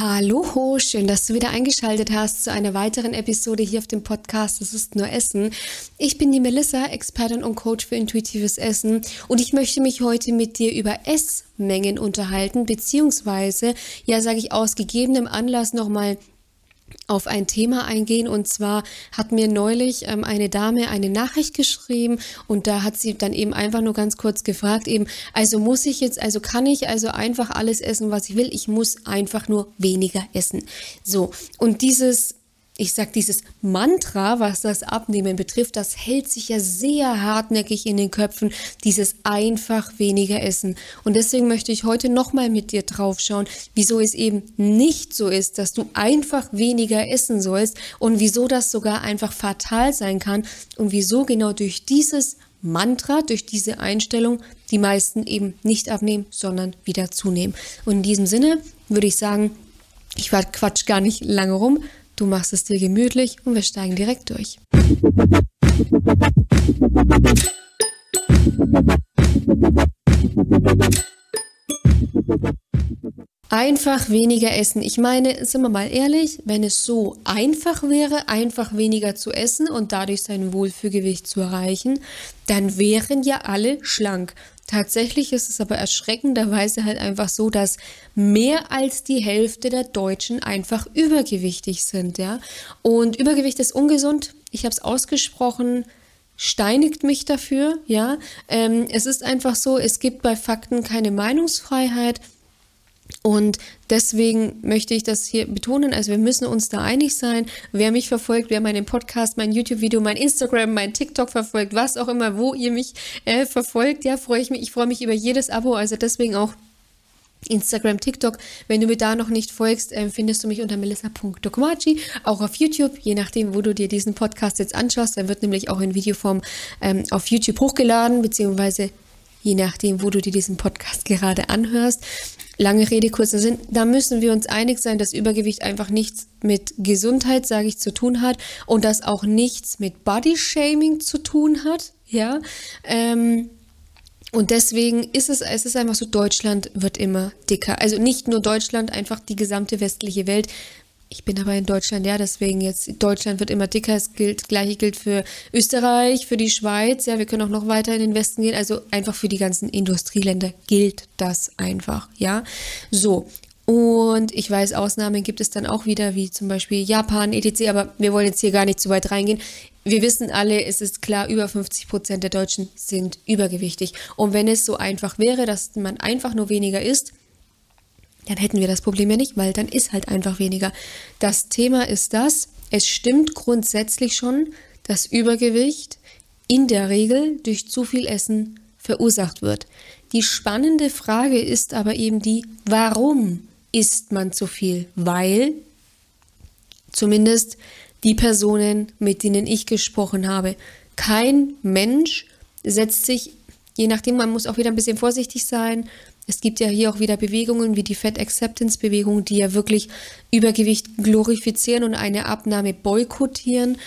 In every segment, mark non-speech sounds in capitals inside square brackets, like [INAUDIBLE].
Hallo, schön, dass du wieder eingeschaltet hast zu einer weiteren Episode hier auf dem Podcast Das ist nur Essen. Ich bin die Melissa, Expertin und Coach für intuitives Essen und ich möchte mich heute mit dir über Essmengen unterhalten, beziehungsweise, ja, sage ich aus gegebenem Anlass nochmal auf ein Thema eingehen. Und zwar hat mir neulich ähm, eine Dame eine Nachricht geschrieben und da hat sie dann eben einfach nur ganz kurz gefragt, eben, also muss ich jetzt, also kann ich also einfach alles essen, was ich will? Ich muss einfach nur weniger essen. So. Und dieses ich sag dieses Mantra, was das Abnehmen betrifft, das hält sich ja sehr hartnäckig in den Köpfen, dieses einfach weniger essen. Und deswegen möchte ich heute nochmal mit dir draufschauen, wieso es eben nicht so ist, dass du einfach weniger essen sollst und wieso das sogar einfach fatal sein kann und wieso genau durch dieses Mantra, durch diese Einstellung die meisten eben nicht abnehmen, sondern wieder zunehmen. Und in diesem Sinne würde ich sagen, ich quatsch gar nicht lange rum, Du machst es dir gemütlich und wir steigen direkt durch. Einfach weniger essen. Ich meine, sind wir mal ehrlich, wenn es so einfach wäre, einfach weniger zu essen und dadurch sein Wohlfühlgewicht zu erreichen, dann wären ja alle schlank. Tatsächlich ist es aber erschreckenderweise halt einfach so, dass mehr als die Hälfte der Deutschen einfach übergewichtig sind, ja. Und Übergewicht ist ungesund. Ich habe es ausgesprochen steinigt mich dafür, ja. Ähm, es ist einfach so, es gibt bei Fakten keine Meinungsfreiheit. Und deswegen möchte ich das hier betonen. Also wir müssen uns da einig sein. Wer mich verfolgt, wer meinen Podcast, mein YouTube-Video, mein Instagram, mein TikTok verfolgt, was auch immer, wo ihr mich äh, verfolgt, ja, freue ich mich. Ich freue mich über jedes Abo. Also deswegen auch Instagram, TikTok. Wenn du mir da noch nicht folgst, äh, findest du mich unter melissa.dokumachi, auch auf YouTube, je nachdem, wo du dir diesen Podcast jetzt anschaust. Er wird nämlich auch in Videoform ähm, auf YouTube hochgeladen, beziehungsweise je nachdem, wo du dir diesen Podcast gerade anhörst. Lange Rede, kurzer Sinn. Da müssen wir uns einig sein, dass Übergewicht einfach nichts mit Gesundheit, sage ich, zu tun hat und das auch nichts mit Body-Shaming zu tun hat. Ja. Ähm, und deswegen ist es, es ist einfach so, Deutschland wird immer dicker. Also nicht nur Deutschland, einfach die gesamte westliche Welt ich bin aber in Deutschland, ja, deswegen jetzt, Deutschland wird immer dicker, es gilt, gleiche gilt für Österreich, für die Schweiz, ja, wir können auch noch weiter in den Westen gehen, also einfach für die ganzen Industrieländer gilt das einfach, ja. So. Und ich weiß, Ausnahmen gibt es dann auch wieder, wie zum Beispiel Japan, etc., aber wir wollen jetzt hier gar nicht zu weit reingehen. Wir wissen alle, es ist klar, über 50 Prozent der Deutschen sind übergewichtig. Und wenn es so einfach wäre, dass man einfach nur weniger isst, dann hätten wir das Problem ja nicht, weil dann ist halt einfach weniger. Das Thema ist das, es stimmt grundsätzlich schon, dass Übergewicht in der Regel durch zu viel Essen verursacht wird. Die spannende Frage ist aber eben die, warum isst man zu viel? Weil zumindest die Personen, mit denen ich gesprochen habe, kein Mensch setzt sich, je nachdem, man muss auch wieder ein bisschen vorsichtig sein, es gibt ja hier auch wieder Bewegungen wie die Fat Acceptance Bewegung, die ja wirklich Übergewicht glorifizieren und eine Abnahme boykottieren.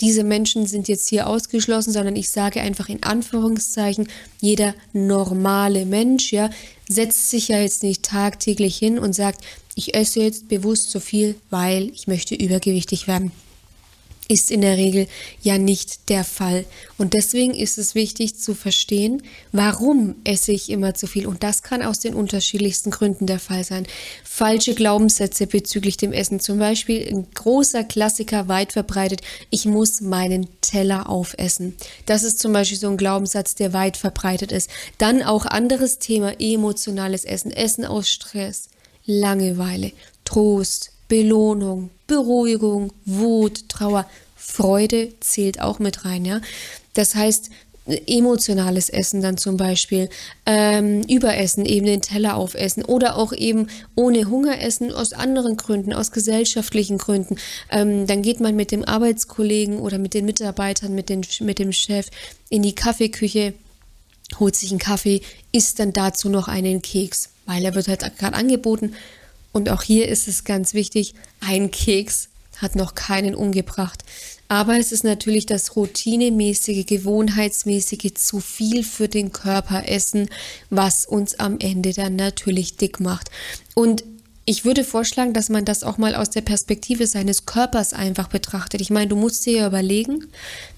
Diese Menschen sind jetzt hier ausgeschlossen, sondern ich sage einfach in Anführungszeichen, jeder normale Mensch, ja, setzt sich ja jetzt nicht tagtäglich hin und sagt, ich esse jetzt bewusst so viel, weil ich möchte übergewichtig werden ist in der Regel ja nicht der Fall. Und deswegen ist es wichtig zu verstehen, warum esse ich immer zu viel. Und das kann aus den unterschiedlichsten Gründen der Fall sein. Falsche Glaubenssätze bezüglich dem Essen. Zum Beispiel ein großer Klassiker, weit verbreitet, ich muss meinen Teller aufessen. Das ist zum Beispiel so ein Glaubenssatz, der weit verbreitet ist. Dann auch anderes Thema, emotionales Essen, Essen aus Stress, Langeweile, Trost, Belohnung, Beruhigung, Wut, Trauer, Freude zählt auch mit rein, ja. Das heißt, emotionales Essen dann zum Beispiel, ähm, Überessen, eben den Teller aufessen oder auch eben ohne Hunger essen aus anderen Gründen, aus gesellschaftlichen Gründen. Ähm, dann geht man mit dem Arbeitskollegen oder mit den Mitarbeitern, mit, den, mit dem Chef in die Kaffeeküche, holt sich einen Kaffee, isst dann dazu noch einen Keks, weil er wird halt gerade angeboten und auch hier ist es ganz wichtig, ein Keks hat noch keinen umgebracht. Aber es ist natürlich das routinemäßige, gewohnheitsmäßige zu viel für den Körper essen, was uns am Ende dann natürlich dick macht. Und ich würde vorschlagen, dass man das auch mal aus der Perspektive seines Körpers einfach betrachtet. Ich meine, du musst dir ja überlegen,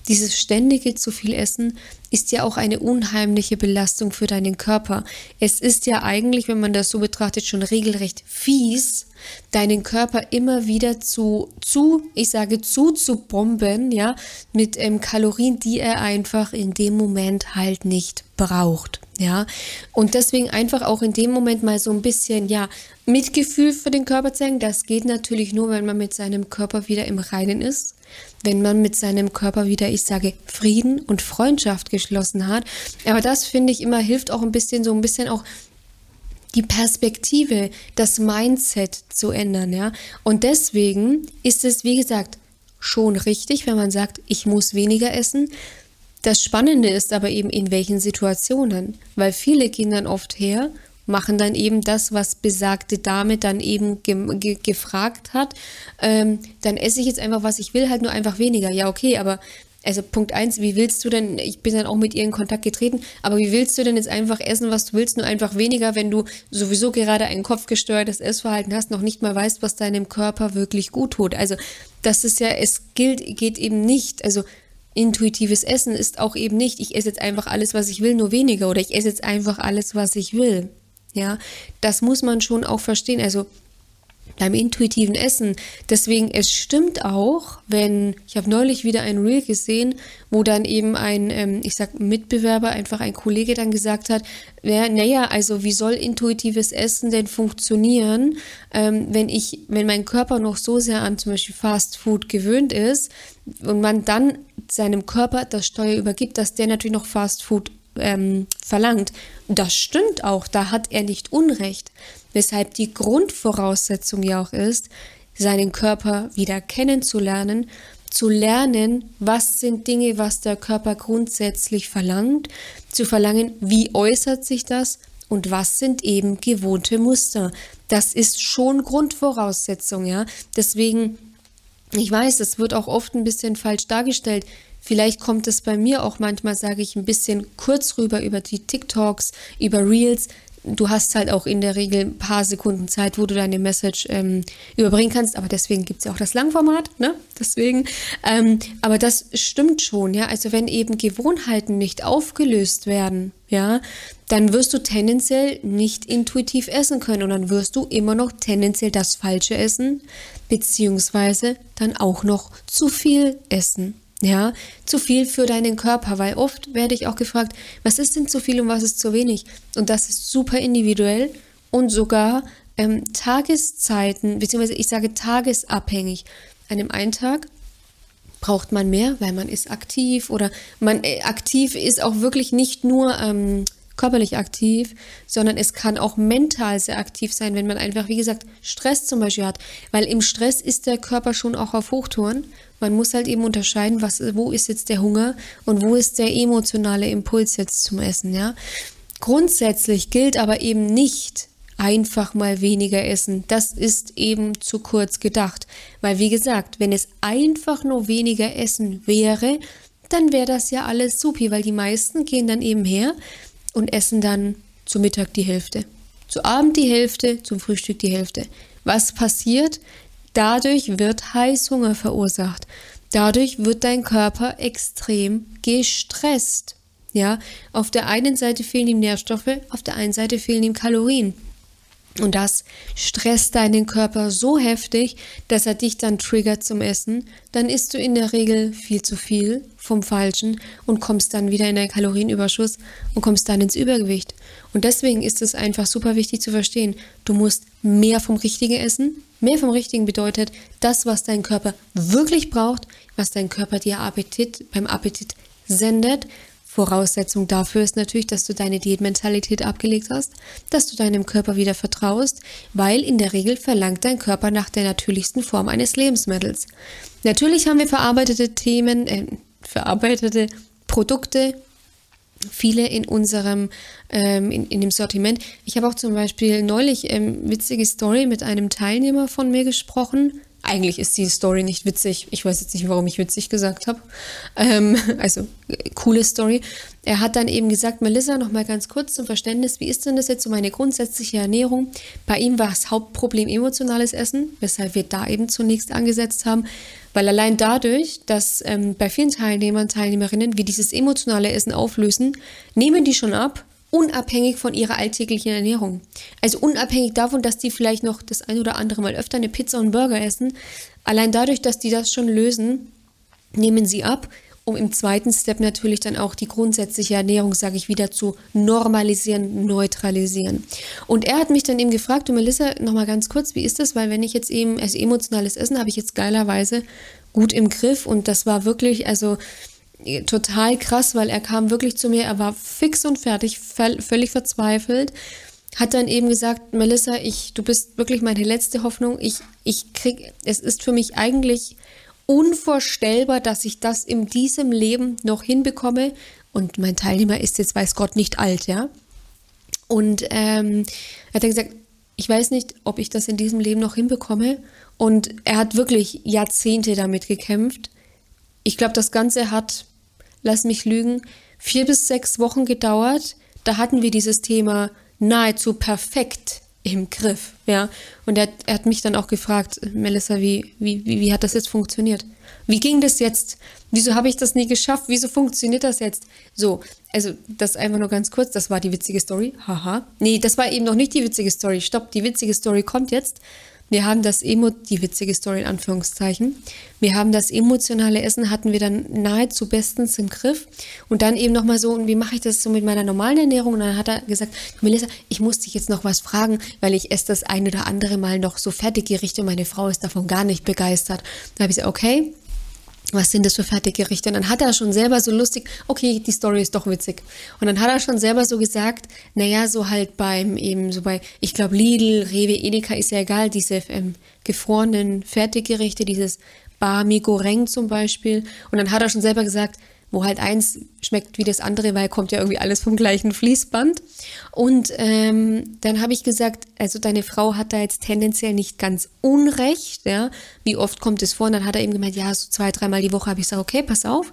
dieses ständige zu viel Essen ist ja auch eine unheimliche Belastung für deinen Körper. Es ist ja eigentlich, wenn man das so betrachtet, schon regelrecht fies, deinen Körper immer wieder zu, zu, ich sage zu, zu bomben, ja, mit ähm, Kalorien, die er einfach in dem Moment halt nicht braucht. Ja, und deswegen einfach auch in dem Moment mal so ein bisschen, ja, Mitgefühl für den Körper zeigen. Das geht natürlich nur, wenn man mit seinem Körper wieder im Reinen ist. Wenn man mit seinem Körper wieder, ich sage, Frieden und Freundschaft geschlossen hat. Aber das finde ich immer hilft auch ein bisschen, so ein bisschen auch die Perspektive, das Mindset zu ändern, ja. Und deswegen ist es, wie gesagt, schon richtig, wenn man sagt, ich muss weniger essen. Das Spannende ist aber eben, in welchen Situationen, weil viele gehen dann oft her, machen dann eben das, was besagte Dame dann eben ge ge gefragt hat. Ähm, dann esse ich jetzt einfach, was ich will, halt nur einfach weniger. Ja, okay, aber also Punkt eins, wie willst du denn, ich bin dann auch mit ihr in Kontakt getreten, aber wie willst du denn jetzt einfach essen, was du willst, nur einfach weniger, wenn du sowieso gerade ein kopfgesteuertes Essverhalten hast, noch nicht mal weißt, was deinem Körper wirklich gut tut. Also das ist ja, es gilt, geht eben nicht, also intuitives Essen ist auch eben nicht, ich esse jetzt einfach alles, was ich will, nur weniger oder ich esse jetzt einfach alles, was ich will. Ja, das muss man schon auch verstehen. Also beim intuitiven Essen. Deswegen, es stimmt auch, wenn, ich habe neulich wieder ein Reel gesehen, wo dann eben ein, ähm, ich sag Mitbewerber, einfach ein Kollege dann gesagt hat, ja, naja, also wie soll intuitives Essen denn funktionieren, ähm, wenn ich, wenn mein Körper noch so sehr an zum Beispiel Fast Food gewöhnt ist und man dann seinem Körper das Steuer übergibt, dass der natürlich noch Fast Food ähm, verlangt. Das stimmt auch, da hat er nicht Unrecht weshalb die Grundvoraussetzung ja auch ist, seinen Körper wieder kennenzulernen, zu lernen, was sind Dinge, was der Körper grundsätzlich verlangt, zu verlangen, wie äußert sich das und was sind eben gewohnte Muster. Das ist schon Grundvoraussetzung, ja. Deswegen, ich weiß, das wird auch oft ein bisschen falsch dargestellt. Vielleicht kommt es bei mir auch manchmal, sage ich, ein bisschen kurz rüber über die TikToks, über Reels, du hast halt auch in der Regel ein paar Sekunden Zeit, wo du deine Message ähm, überbringen kannst, aber deswegen gibt es ja auch das Langformat, ne? Deswegen, ähm, aber das stimmt schon, ja. Also wenn eben Gewohnheiten nicht aufgelöst werden, ja, dann wirst du tendenziell nicht intuitiv essen können und dann wirst du immer noch tendenziell das Falsche essen, beziehungsweise dann auch noch zu viel essen. Ja, zu viel für deinen Körper, weil oft werde ich auch gefragt, was ist denn zu viel und was ist zu wenig? Und das ist super individuell und sogar ähm, Tageszeiten, beziehungsweise ich sage tagesabhängig. An dem einen Tag braucht man mehr, weil man ist aktiv oder man äh, aktiv ist auch wirklich nicht nur ähm, körperlich aktiv, sondern es kann auch mental sehr aktiv sein, wenn man einfach, wie gesagt, Stress zum Beispiel hat. Weil im Stress ist der Körper schon auch auf Hochtouren. Man muss halt eben unterscheiden, was, wo ist jetzt der Hunger und wo ist der emotionale Impuls jetzt zum Essen, ja. Grundsätzlich gilt aber eben nicht, einfach mal weniger essen. Das ist eben zu kurz gedacht. Weil, wie gesagt, wenn es einfach nur weniger Essen wäre, dann wäre das ja alles supi, weil die meisten gehen dann eben her, und essen dann zu Mittag die Hälfte. Zu Abend die Hälfte, zum Frühstück die Hälfte. Was passiert? Dadurch wird Heißhunger verursacht. Dadurch wird dein Körper extrem gestresst. Ja, auf der einen Seite fehlen ihm Nährstoffe, auf der einen Seite fehlen ihm Kalorien. Und das stresst deinen Körper so heftig, dass er dich dann triggert zum Essen. Dann isst du in der Regel viel zu viel vom Falschen und kommst dann wieder in einen Kalorienüberschuss und kommst dann ins Übergewicht. Und deswegen ist es einfach super wichtig zu verstehen, du musst mehr vom Richtigen essen. Mehr vom Richtigen bedeutet das, was dein Körper wirklich braucht, was dein Körper dir Appetit, beim Appetit sendet Voraussetzung dafür ist natürlich, dass du deine Diätmentalität abgelegt hast, dass du deinem Körper wieder vertraust, weil in der Regel verlangt dein Körper nach der natürlichsten Form eines Lebensmittels. Natürlich haben wir verarbeitete Themen, äh, verarbeitete Produkte, viele in unserem ähm, in, in dem Sortiment. Ich habe auch zum Beispiel neulich ähm, witzige Story mit einem Teilnehmer von mir gesprochen, eigentlich ist die Story nicht witzig. Ich weiß jetzt nicht, warum ich witzig gesagt habe. Ähm, [LAUGHS] also, coole Story. Er hat dann eben gesagt, Melissa, noch mal ganz kurz zum Verständnis, wie ist denn das jetzt so meine grundsätzliche Ernährung? Bei ihm war das Hauptproblem emotionales Essen, weshalb wir da eben zunächst angesetzt haben, weil allein dadurch, dass ähm, bei vielen Teilnehmern, Teilnehmerinnen wir dieses emotionale Essen auflösen, nehmen die schon ab, unabhängig von ihrer alltäglichen Ernährung. Also unabhängig davon, dass die vielleicht noch das ein oder andere Mal öfter eine Pizza und Burger essen, allein dadurch, dass die das schon lösen, nehmen sie ab, um im zweiten Step natürlich dann auch die grundsätzliche Ernährung, sage ich wieder, zu normalisieren, neutralisieren. Und er hat mich dann eben gefragt, du Melissa, nochmal ganz kurz, wie ist das? Weil wenn ich jetzt eben, also emotionales Essen habe ich jetzt geilerweise gut im Griff und das war wirklich, also total krass, weil er kam wirklich zu mir, er war fix und fertig, völlig verzweifelt, hat dann eben gesagt, Melissa, ich, du bist wirklich meine letzte Hoffnung. Ich, ich krieg, es ist für mich eigentlich unvorstellbar, dass ich das in diesem Leben noch hinbekomme. Und mein Teilnehmer ist jetzt, weiß Gott, nicht alt, ja. Und ähm, er hat dann gesagt, ich weiß nicht, ob ich das in diesem Leben noch hinbekomme. Und er hat wirklich Jahrzehnte damit gekämpft. Ich glaube, das Ganze hat lass mich lügen, vier bis sechs Wochen gedauert. Da hatten wir dieses Thema nahezu perfekt im Griff, ja. Und er, er hat mich dann auch gefragt, Melissa, wie, wie, wie, wie hat das jetzt funktioniert? Wie ging das jetzt? Wieso habe ich das nie geschafft? Wieso funktioniert das jetzt? So, also das einfach nur ganz kurz, das war die witzige Story. Haha. Nee, das war eben noch nicht die witzige Story. Stopp, die witzige Story kommt jetzt. Wir haben das Emo, die witzige Story in Anführungszeichen. Wir haben das emotionale Essen hatten wir dann nahezu bestens im Griff. Und dann eben nochmal so, und wie mache ich das so mit meiner normalen Ernährung? Und dann hat er gesagt, Melissa, ich muss dich jetzt noch was fragen, weil ich esse das ein oder andere Mal noch so Fertiggerichte und meine Frau ist davon gar nicht begeistert. Da habe ich gesagt, okay, was sind das für Fertiggerichte? Und dann hat er schon selber so lustig, okay, die Story ist doch witzig. Und dann hat er schon selber so gesagt, naja, so halt beim eben, so bei, ich glaube, Lidl, Rewe, Edeka ist ja egal, diese ähm, gefrorenen Fertiggerichte, dieses Barmi Goreng zum Beispiel. Und dann hat er schon selber gesagt, wo halt eins schmeckt wie das andere, weil kommt ja irgendwie alles vom gleichen Fließband. Und ähm, dann habe ich gesagt, also deine Frau hat da jetzt tendenziell nicht ganz unrecht, ja. Wie oft kommt es vor? Und dann hat er eben gemeint, ja, so zwei, dreimal die Woche habe ich gesagt, okay, pass auf.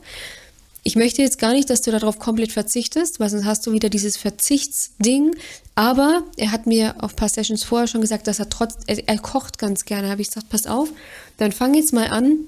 Ich möchte jetzt gar nicht, dass du darauf komplett verzichtest, weil sonst hast du wieder dieses Verzichtsding. Aber er hat mir auf ein paar Sessions vorher schon gesagt, dass er trotz, er, er kocht ganz gerne. Habe ich gesagt, pass auf, dann fang jetzt mal an,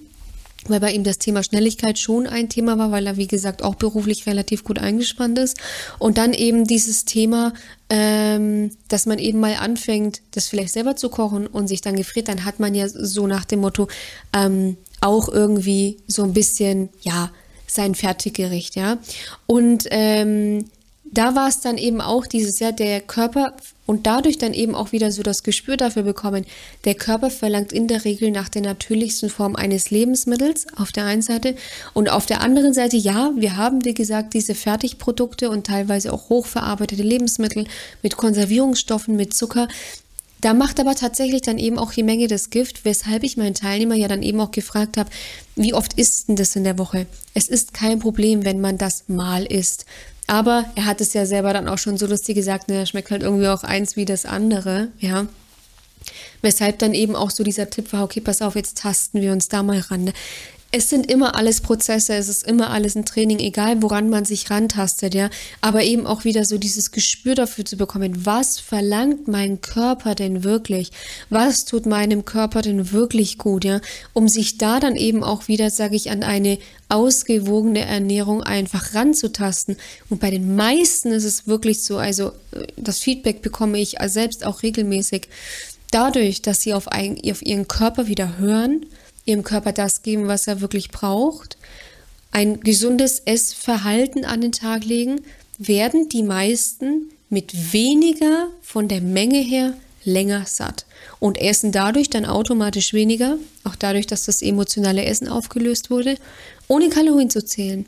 weil bei ihm das Thema Schnelligkeit schon ein Thema war, weil er, wie gesagt, auch beruflich relativ gut eingespannt ist. Und dann eben dieses Thema, ähm, dass man eben mal anfängt, das vielleicht selber zu kochen und sich dann gefriert, dann hat man ja so nach dem Motto ähm, auch irgendwie so ein bisschen, ja, sein Fertiggericht, ja. Und ähm, da war es dann eben auch dieses Jahr, der Körper und dadurch dann eben auch wieder so das Gespür dafür bekommen, der Körper verlangt in der Regel nach der natürlichsten Form eines Lebensmittels auf der einen Seite und auf der anderen Seite, ja, wir haben, wie gesagt, diese Fertigprodukte und teilweise auch hochverarbeitete Lebensmittel mit Konservierungsstoffen, mit Zucker. Da macht aber tatsächlich dann eben auch die Menge das Gift, weshalb ich meinen Teilnehmer ja dann eben auch gefragt habe, wie oft isst denn das in der Woche? Es ist kein Problem, wenn man das mal isst. Aber er hat es ja selber dann auch schon so lustig gesagt, ne, schmeckt halt irgendwie auch eins wie das andere, ja. Weshalb dann eben auch so dieser Tipp war, okay, pass auf, jetzt tasten wir uns da mal ran. Ne? Es sind immer alles Prozesse, es ist immer alles ein Training, egal woran man sich rantastet, ja. Aber eben auch wieder so dieses Gespür dafür zu bekommen, was verlangt mein Körper denn wirklich? Was tut meinem Körper denn wirklich gut, ja? Um sich da dann eben auch wieder, sage ich, an eine ausgewogene Ernährung einfach ranzutasten. Und bei den meisten ist es wirklich so, also das Feedback bekomme ich selbst auch regelmäßig. Dadurch, dass sie auf, ein, auf ihren Körper wieder hören, ihrem Körper das geben, was er wirklich braucht, ein gesundes Essverhalten an den Tag legen, werden die meisten mit weniger von der Menge her länger satt und essen dadurch dann automatisch weniger, auch dadurch, dass das emotionale Essen aufgelöst wurde, ohne Kalorien zu zählen,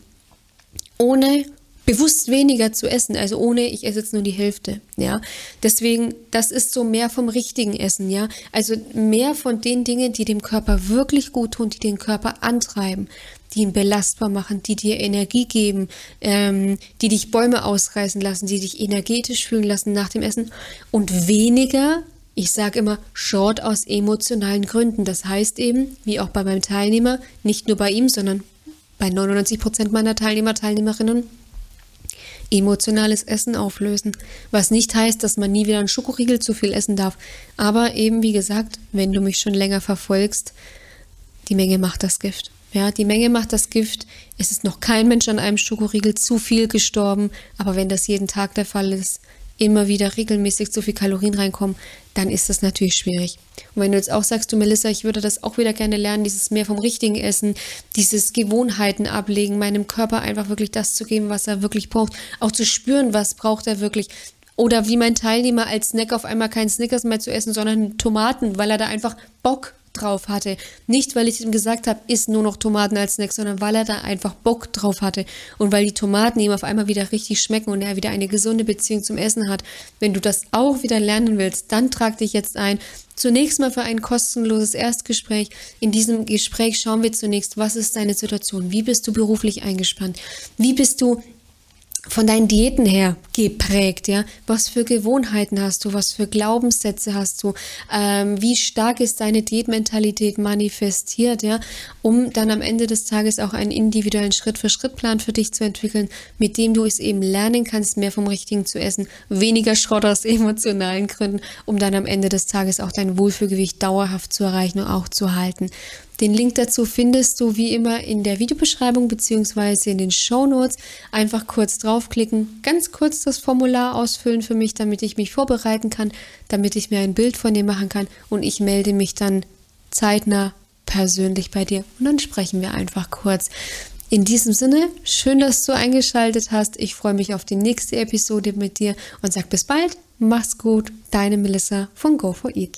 ohne bewusst weniger zu essen, also ohne, ich esse jetzt nur die Hälfte, ja. Deswegen, das ist so mehr vom richtigen Essen, ja. Also mehr von den Dingen, die dem Körper wirklich gut tun, die den Körper antreiben, die ihn belastbar machen, die dir Energie geben, ähm, die dich Bäume ausreißen lassen, die dich energetisch fühlen lassen nach dem Essen und weniger Ich sage immer Short aus emotionalen Gründen. Das heißt eben, wie auch bei meinem Teilnehmer, nicht nur bei ihm, sondern bei 99 Prozent meiner Teilnehmer, Teilnehmerinnen, emotionales Essen auflösen. Was nicht heißt, dass man nie wieder einen Schokoriegel zu viel essen darf. Aber eben, wie gesagt, wenn du mich schon länger verfolgst, die Menge macht das Gift. Ja, die Menge macht das Gift. Es ist noch kein Mensch an einem Schokoriegel zu viel gestorben. Aber wenn das jeden Tag der Fall ist, immer wieder regelmäßig so viel Kalorien reinkommen, dann ist das natürlich schwierig. Und wenn du jetzt auch sagst, du Melissa, ich würde das auch wieder gerne lernen, dieses mehr vom richtigen Essen, dieses Gewohnheiten ablegen, meinem Körper einfach wirklich das zu geben, was er wirklich braucht, auch zu spüren, was braucht er wirklich. Oder wie mein Teilnehmer als Snack auf einmal keinen Snickers mehr zu essen, sondern Tomaten, weil er da einfach Bock drauf hatte. Nicht, weil ich ihm gesagt habe, isst nur noch Tomaten als Snack, sondern weil er da einfach Bock drauf hatte und weil die Tomaten ihm auf einmal wieder richtig schmecken und er wieder eine gesunde Beziehung zum Essen hat. Wenn du das auch wieder lernen willst, dann trag dich jetzt ein. Zunächst mal für ein kostenloses Erstgespräch. In diesem Gespräch schauen wir zunächst, was ist deine Situation? Wie bist du beruflich eingespannt? Wie bist du von deinen Diäten her geprägt, ja? Was für Gewohnheiten hast du? Was für Glaubenssätze hast du? Ähm, wie stark ist deine Diätmentalität manifestiert, ja? Um dann am Ende des Tages auch einen individuellen Schritt-für-Schritt-Plan für dich zu entwickeln, mit dem du es eben lernen kannst, mehr vom Richtigen zu essen, weniger Schrott aus emotionalen Gründen, um dann am Ende des Tages auch dein Wohlfühlgewicht dauerhaft zu erreichen und auch zu halten. Den Link dazu findest du wie immer in der Videobeschreibung bzw. in den Show Notes. Einfach kurz draufklicken, ganz kurz das Formular ausfüllen für mich, damit ich mich vorbereiten kann, damit ich mir ein Bild von dir machen kann und ich melde mich dann zeitnah persönlich bei dir und dann sprechen wir einfach kurz. In diesem Sinne, schön, dass du eingeschaltet hast. Ich freue mich auf die nächste Episode mit dir und sag bis bald. Mach's gut, deine Melissa von Go for Eat.